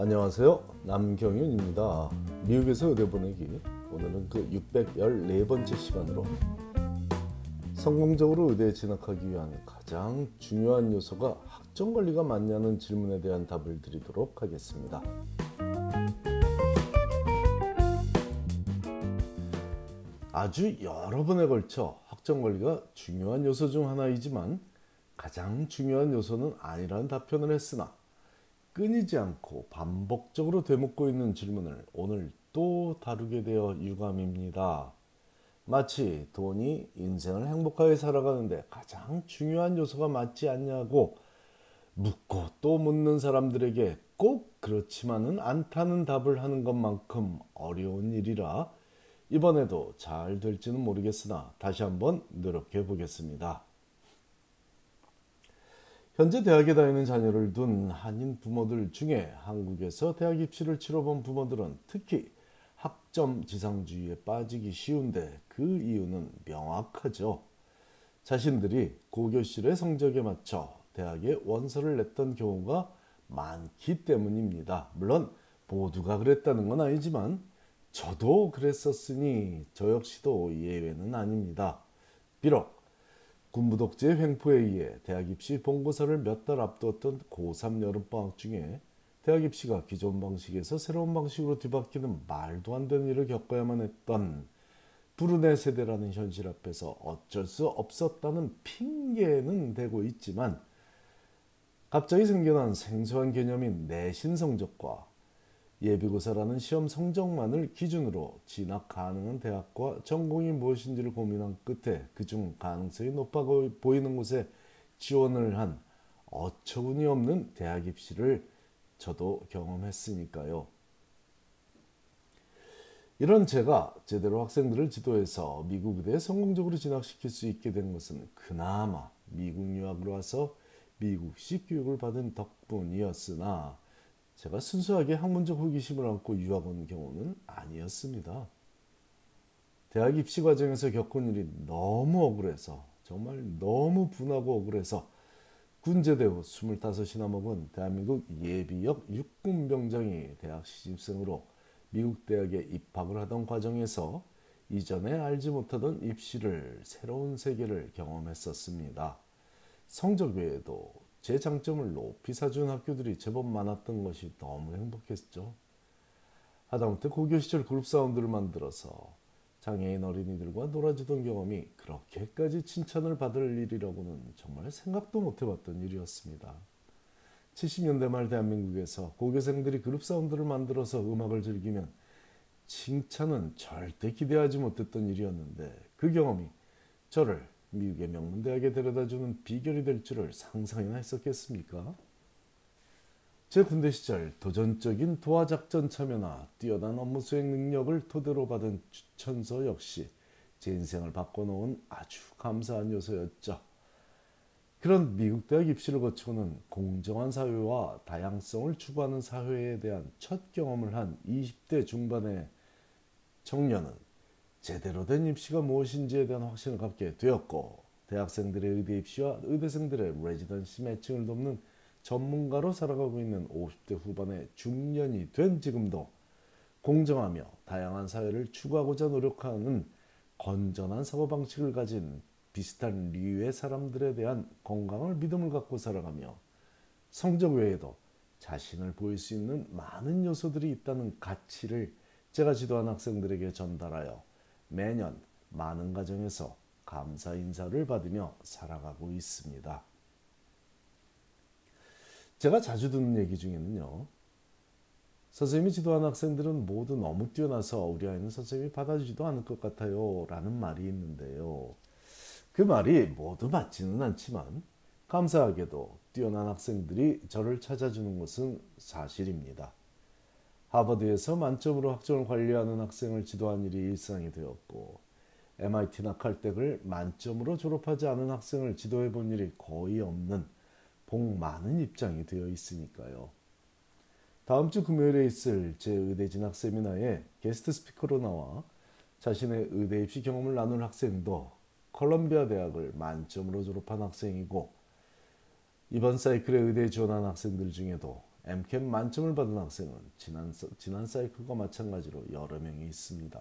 안녕하세요. 남경윤입니다. 미국에서 의대 보내기. 오늘은 그 614번째 시간으로 성공적으로 의대에 진학하기 위한 가장 중요한 요소가 학점 관리가 맞냐는 질문에 대한 답을 드리도록 하겠습니다. 아주 여러 번에 걸쳐 학점 관리가 중요한 요소 중 하나이지만 가장 중요한 요소는 아니라는 답변을 했으나 끊이지 않고 반복적으로 되묻고 있는 질문을 오늘 또 다루게 되어 유감입니다. 마치 돈이 인생을 행복하게 살아가는데 가장 중요한 요소가 맞지 않냐고 묻고 또 묻는 사람들에게 꼭 그렇지만은 않다는 답을 하는 것만큼 어려운 일이라 이번에도 잘 될지는 모르겠으나 다시 한번 노력해 보겠습니다. 현재 대학에 다니는 자녀를 둔 한인 부모들 중에 한국에서 대학 입시를 치러본 부모들은 특히 학점 지상주의에 빠지기 쉬운데 그 이유는 명확하죠. 자신들이 고교실의 성적에 맞춰 대학에 원서를 냈던 경우가 많기 때문입니다. 물론 모두가 그랬다는 건 아니지만 저도 그랬었으니 저 역시도 예외는 아닙니다. 비록 군부독재 횡포에 의해 대학 입시 본고사를 몇 달 앞두었던 고3 여름방학 중에 대학 입시가 기존 방식에서 새로운 방식으로 뒤바뀌는 말도 안 되는 일을 겪어야만 했던 부르네 세대라는 현실 앞에서 어쩔 수 없었다는 핑계는 되고 있지만 갑자기 생겨난 생소한 개념인 내신 성적과 예비고사라는 시험 성적만을 기준으로 진학 가능한 대학과 전공이 무엇인지를 고민한 끝에 그중 가능성이 높아 보이는 곳에 지원을 한 어처구니 없는 대학 입시를 저도 경험했으니까요. 이런 제가 제대로 학생들을 지도해서 미국 의대에 성공적으로 진학시킬 수 있게 된 것은 그나마 미국 유학으로 와서 미국식 교육을 받은 덕분이었으나 제가 순수하게 학문적 호기심을 안고 유학 온 경우는 아니었습니다. 대학 입시 과정에서 겪은 일이 너무 억울해서 정말 너무 분하고 억울해서 군제대 후 25이나 먹은 대한민국 예비역 육군병장이 대학 시집생으로 미국 대학에 입학을 하던 과정에서 이전에 알지 못하던 입시를 새로운 세계를 경험했었습니다. 성적 외에도 제 장점을 높이 사준 학교들이 제법 많았던 것이 너무 행복했죠. 하다못해 고교 시절 그룹 사운드를 만들어서 장애인 어린이들과 놀아주던 경험이 그렇게까지 칭찬을 받을 일이라고는 정말 생각도 못 해봤던 일이었습니다. 70년대 말 대한민국에서 고교생들이 그룹 사운드를 만들어서 음악을 즐기면 칭찬은 절대 기대하지 못했던 일이었는데 그 경험이 저를 미국의 명문대학에 데려다주는 비결이 될 줄을 상상이나 했었겠습니까? 제 군대 시절 도전적인 도하작전 참여나 뛰어난 업무 수행 능력을 토대로 받은 추천서 역시 제 인생을 바꿔놓은 아주 감사한 요소였죠. 그런 미국 대학 입시를 거치고는 공정한 사회와 다양성을 추구하는 사회에 대한 첫 경험을 한 20대 중반의 청년은 제대로 된 입시가 무엇인지에 대한 확신을 갖게 되었고 대학생들의 의대 입시와 의대생들의 레지던시 매칭을 돕는 전문가로 살아가고 있는 50대 후반의 중년이 된 지금도 공정하며 다양한 사회를 추구하고자 노력하는 건전한 사고방식을 가진 비슷한 류의 사람들에 대한 건강을 믿음을 갖고 살아가며 성적 외에도 자신을 보일 수 있는 많은 요소들이 있다는 가치를 제가 지도한 학생들에게 전달하여 매년 많은 가정에서 감사 인사를 받으며 살아가고 있습니다. 제가 자주 듣는 얘기 중에는요. 선생님이 지도한 학생들은 모두 너무 뛰어나서 우리 아이는 선생님이 받아주지도 않을 것 같아요. 라는 말이 있는데요. 그 말이 모두 맞지는 않지만 감사하게도 뛰어난 학생들이 저를 찾아주는 것은 사실입니다. 하버드에서 만점으로 학점을 관리하는 학생을 지도한 일이 일상이 되었고 MIT나 칼텍을 만점으로 졸업하지 않은 학생을 지도해 본 일이 거의 없는 복 많은 입장이 되어 있으니까요. 다음 주 금요일에 있을 제 의대 진학 세미나에 게스트 스피커로 나와 자신의 의대 입시 경험을 나눌 학생도 컬럼비아 대학을 만점으로 졸업한 학생이고 이번 사이클에 의대에 지원한 학생들 중에도 MCAT 만점을 받은 학생은 지난, 지난 사이클과 마찬가지로 여러 명이 있습니다.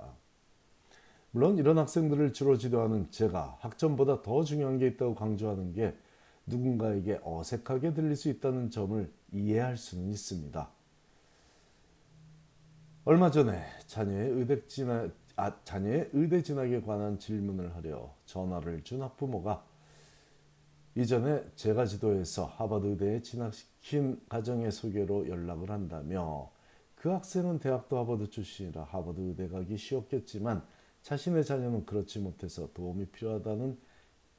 물론 이런 학생들을 주로 지도하는 제가 학점보다 더 중요한 게 있다고 강조하는 게 누군가에게 어색하게 들릴 수 있다는 점을 이해할 수는 있습니다. 얼마 전에 자녀의 의대 진학, 아, 자녀의 의대 진학에 관한 질문을 하려 전화를 준 학부모가 이전에 제가 지도해서 하버드 의대에 진학시킨 가정의 소개로 연락을 한다며 그 학생은 대학도 하버드 출신이라 하버드 의대 가기 쉬웠겠지만 자신의 자녀는 그렇지 못해서 도움이 필요하다는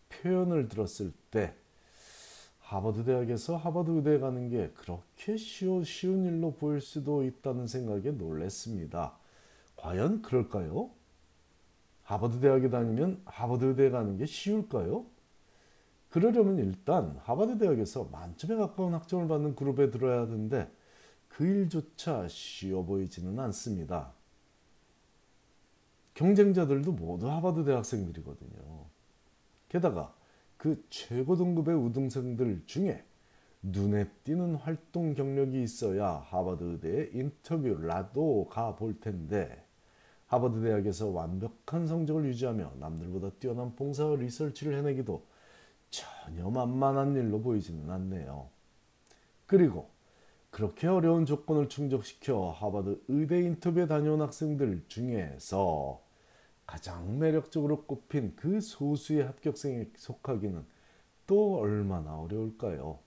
표현을 들었을 때 하버드 대학에서 하버드 의대에 가는 게 그렇게 쉬워, 쉬운 일로 보일 수도 있다는 생각에 놀랐습니다. 과연 그럴까요? 하버드 대학에 다니면 하버드 의대에 가는 게 쉬울까요? 그러려면 일단 하버드 대학에서 만점에 가까운 학점을 받는 그룹에 들어야 하는데 그 일조차 쉬워 보이지는 않습니다. 경쟁자들도 모두 하버드 대학생들이거든요. 게다가 그 최고 등급의 우등생들 중에 눈에 띄는 활동 경력이 있어야 하버드 의대에 인터뷰라도 가볼 텐데 하버드 대학에서 완벽한 성적을 유지하며 남들보다 뛰어난 봉사와 리서치를 해내기도 전혀 만만한 일로 보이지는 않네요. 그리고 그렇게 어려운 조건을 충족시켜 하버드 의대 인터뷰에 다녀온 학생들 중에서 가장 매력적으로 꼽힌 그 소수의 합격생에 속하기는 또 얼마나 어려울까요?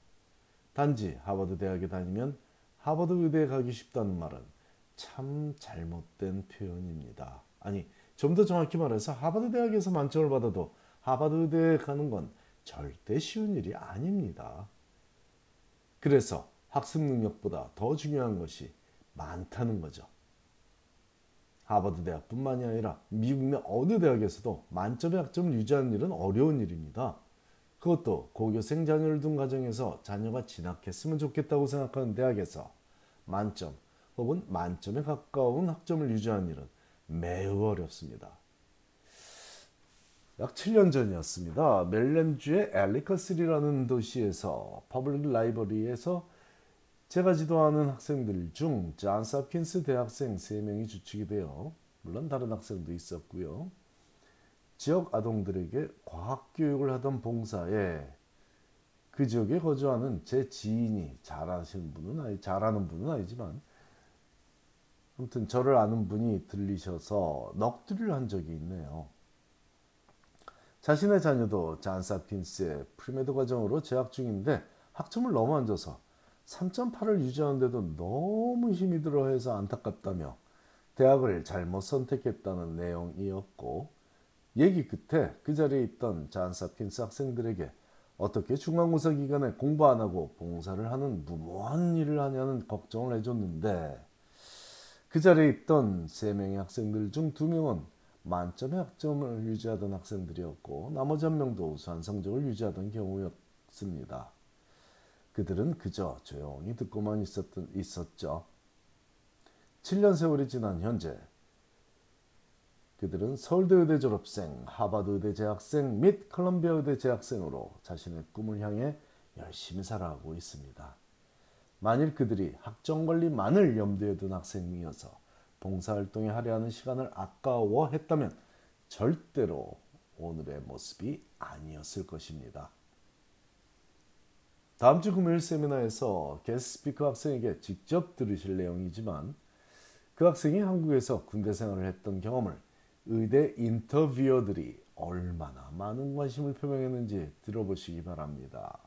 단지 하버드 대학에 다니면 하버드 의대에 가기 쉽다는 말은 참 잘못된 표현입니다. 아니, 좀 더 정확히 말해서 하버드 대학에서 만점을 받아도 하버드 의대에 가는 건 절대 쉬운 일이 아닙니다. 그래서 학습 능력보다 더 중요한 것이 많다는 거죠. 하버드 대학뿐만이 아니라 미국 내 어느 대학에서도 만점의 학점을 유지하는 일은 어려운 일입니다. 그것도 고교생 자녀를 둔 가정에서 자녀가 진학했으면 좋겠다고 생각하는 대학에서 만점 혹은 만점에 가까운 학점을 유지하는 일은 매우 어렵습니다. 약 7년 전이었습니다. 메릴랜드주의 엘리컷시티라는 도시에서 public library에서 제가 지도하는 학생들 중 존스홉킨스 대학생 3명이 주축이 되어 물론 다른 학생도 있었고요. 지역 아동들에게 과학 교육을 하던 봉사에 그 지역에 거주하는 제 지인이 잘하시는 분은 아니 잘하는 분은 아니지만 아무튼 저를 아는 분이 들리셔서 넋두리를 한 적이 있네요. 자신의 자녀도 존스홉킨스의 pre-med 과정으로 재학 중인데 학점을 너무 안 줘서 3.8을 유지하는데도 너무 힘이 들어 해서 안타깝다며 대학을 잘못 선택했다는 내용이었고 얘기 끝에 그 자리에 있던 잔사킨스 학생들에게 어떻게 중간고사 기간에 공부 안 하고 봉사를 하는 무모한 일을 하냐는 걱정을 해줬는데 그 자리에 있던 세 명의 학생들 중 두 명은 만점의 학점을 유지하던 학생들이었고 나머지 한 명도 우수한 성적을 유지하던 경우였습니다. 그들은 그저 조용히 듣고만 있었던, 있었죠. 7년 세월이 지난 현재 그들은 서울대 의대 졸업생, 하버드 의대 재학생 및 컬럼비아 의대 재학생으로 자신의 꿈을 향해 열심히 살아가고 있습니다. 만일 그들이 학점 관리만을 염두에 둔 학생이어서 봉사활동에 할애하는 시간을 아까워했다면 절대로 오늘의 모습이 아니었을 것입니다. 다음 주 금요일 세미나에서 게스트 스피커 학생에게 직접 들으실 내용이지만 그 학생이 한국에서 군대 생활을 했던 경험을 의대 인터뷰어들이 얼마나 많은 관심을 표명했는지 들어보시기 바랍니다.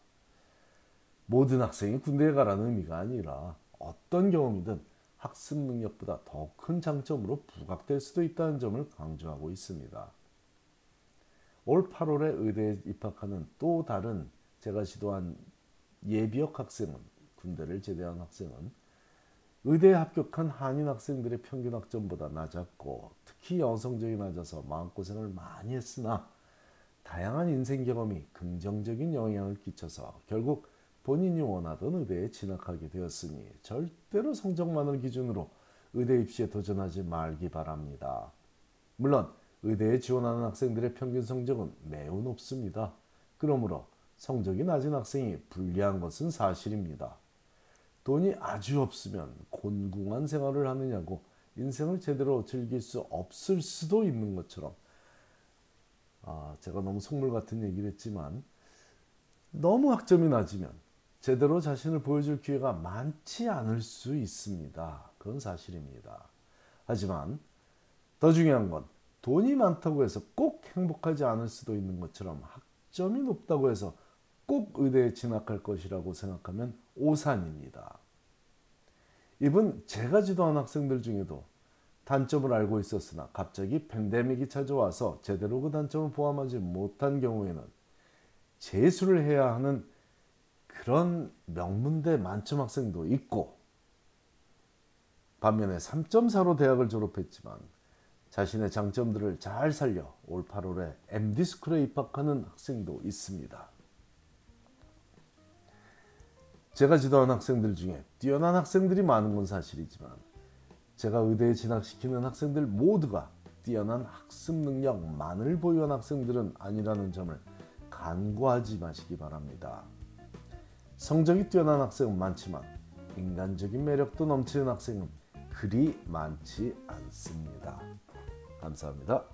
모든 학생이 군대에 가라는 의미가 아니라 어떤 경험이든 학습 능력보다 더 큰 장점으로 부각될 수도 있다는 점을 강조하고 있습니다. 올 8월에 의대에 입학하는 또 다른 제가 지도한 예비역 학생은 군대를 제대한 학생은 의대에 합격한 한인 학생들의 평균 학점보다 낮았고 특히 여성적이 낮아서 마음고생을 많이 했으나 다양한 인생 경험이 긍정적인 영향을 끼쳐서 결국 본인이 원하던 의대에 진학하게 되었으니 절대로 성적만을 기준으로 의대 입시에 도전하지 말기 바랍니다. 물론 의대에 지원하는 학생들의 평균 성적은 매우 높습니다. 그러므로 성적이 낮은 학생이 불리한 것은 사실입니다. 돈이 아주 없으면 곤궁한 생활을 하느냐고 인생을 제대로 즐길 수 없을 수도 있는 것처럼 아, 제가 너무 속물 같은 얘기를 했지만 너무 학점이 낮으면 제대로 자신을 보여줄 기회가 많지 않을 수 있습니다. 그건 사실입니다. 하지만 더 중요한 건 돈이 많다고 해서 꼭 행복하지 않을 수도 있는 것처럼 학점이 높다고 해서 꼭 의대에 진학할 것이라고 생각하면 오산입니다. 이분 제가 지도한 학생들 중에도 단점을 알고 있었으나 갑자기 팬데믹이 찾아와서 제대로 그 단점을 포함하지 못한 경우에는 재수를 해야 하는 그런 명문대 만점 학생도 있고 반면에 3.4로 대학을 졸업했지만 자신의 장점들을 잘 살려 올 8월에 MD스쿨에 입학하는 학생도 있습니다. 제가 지도한 학생들 중에 뛰어난 학생들이 많은 건 사실이지만 제가 의대에 진학시키는 학생들 모두가 뛰어난 학습 능력만을 보유한 학생들은 아니라는 점을 간과하지 마시기 바랍니다. 성적이 뛰어난 학생은 많지만 인간적인 매력도 넘치는 학생은 그리 많지 않습니다. 감사합니다.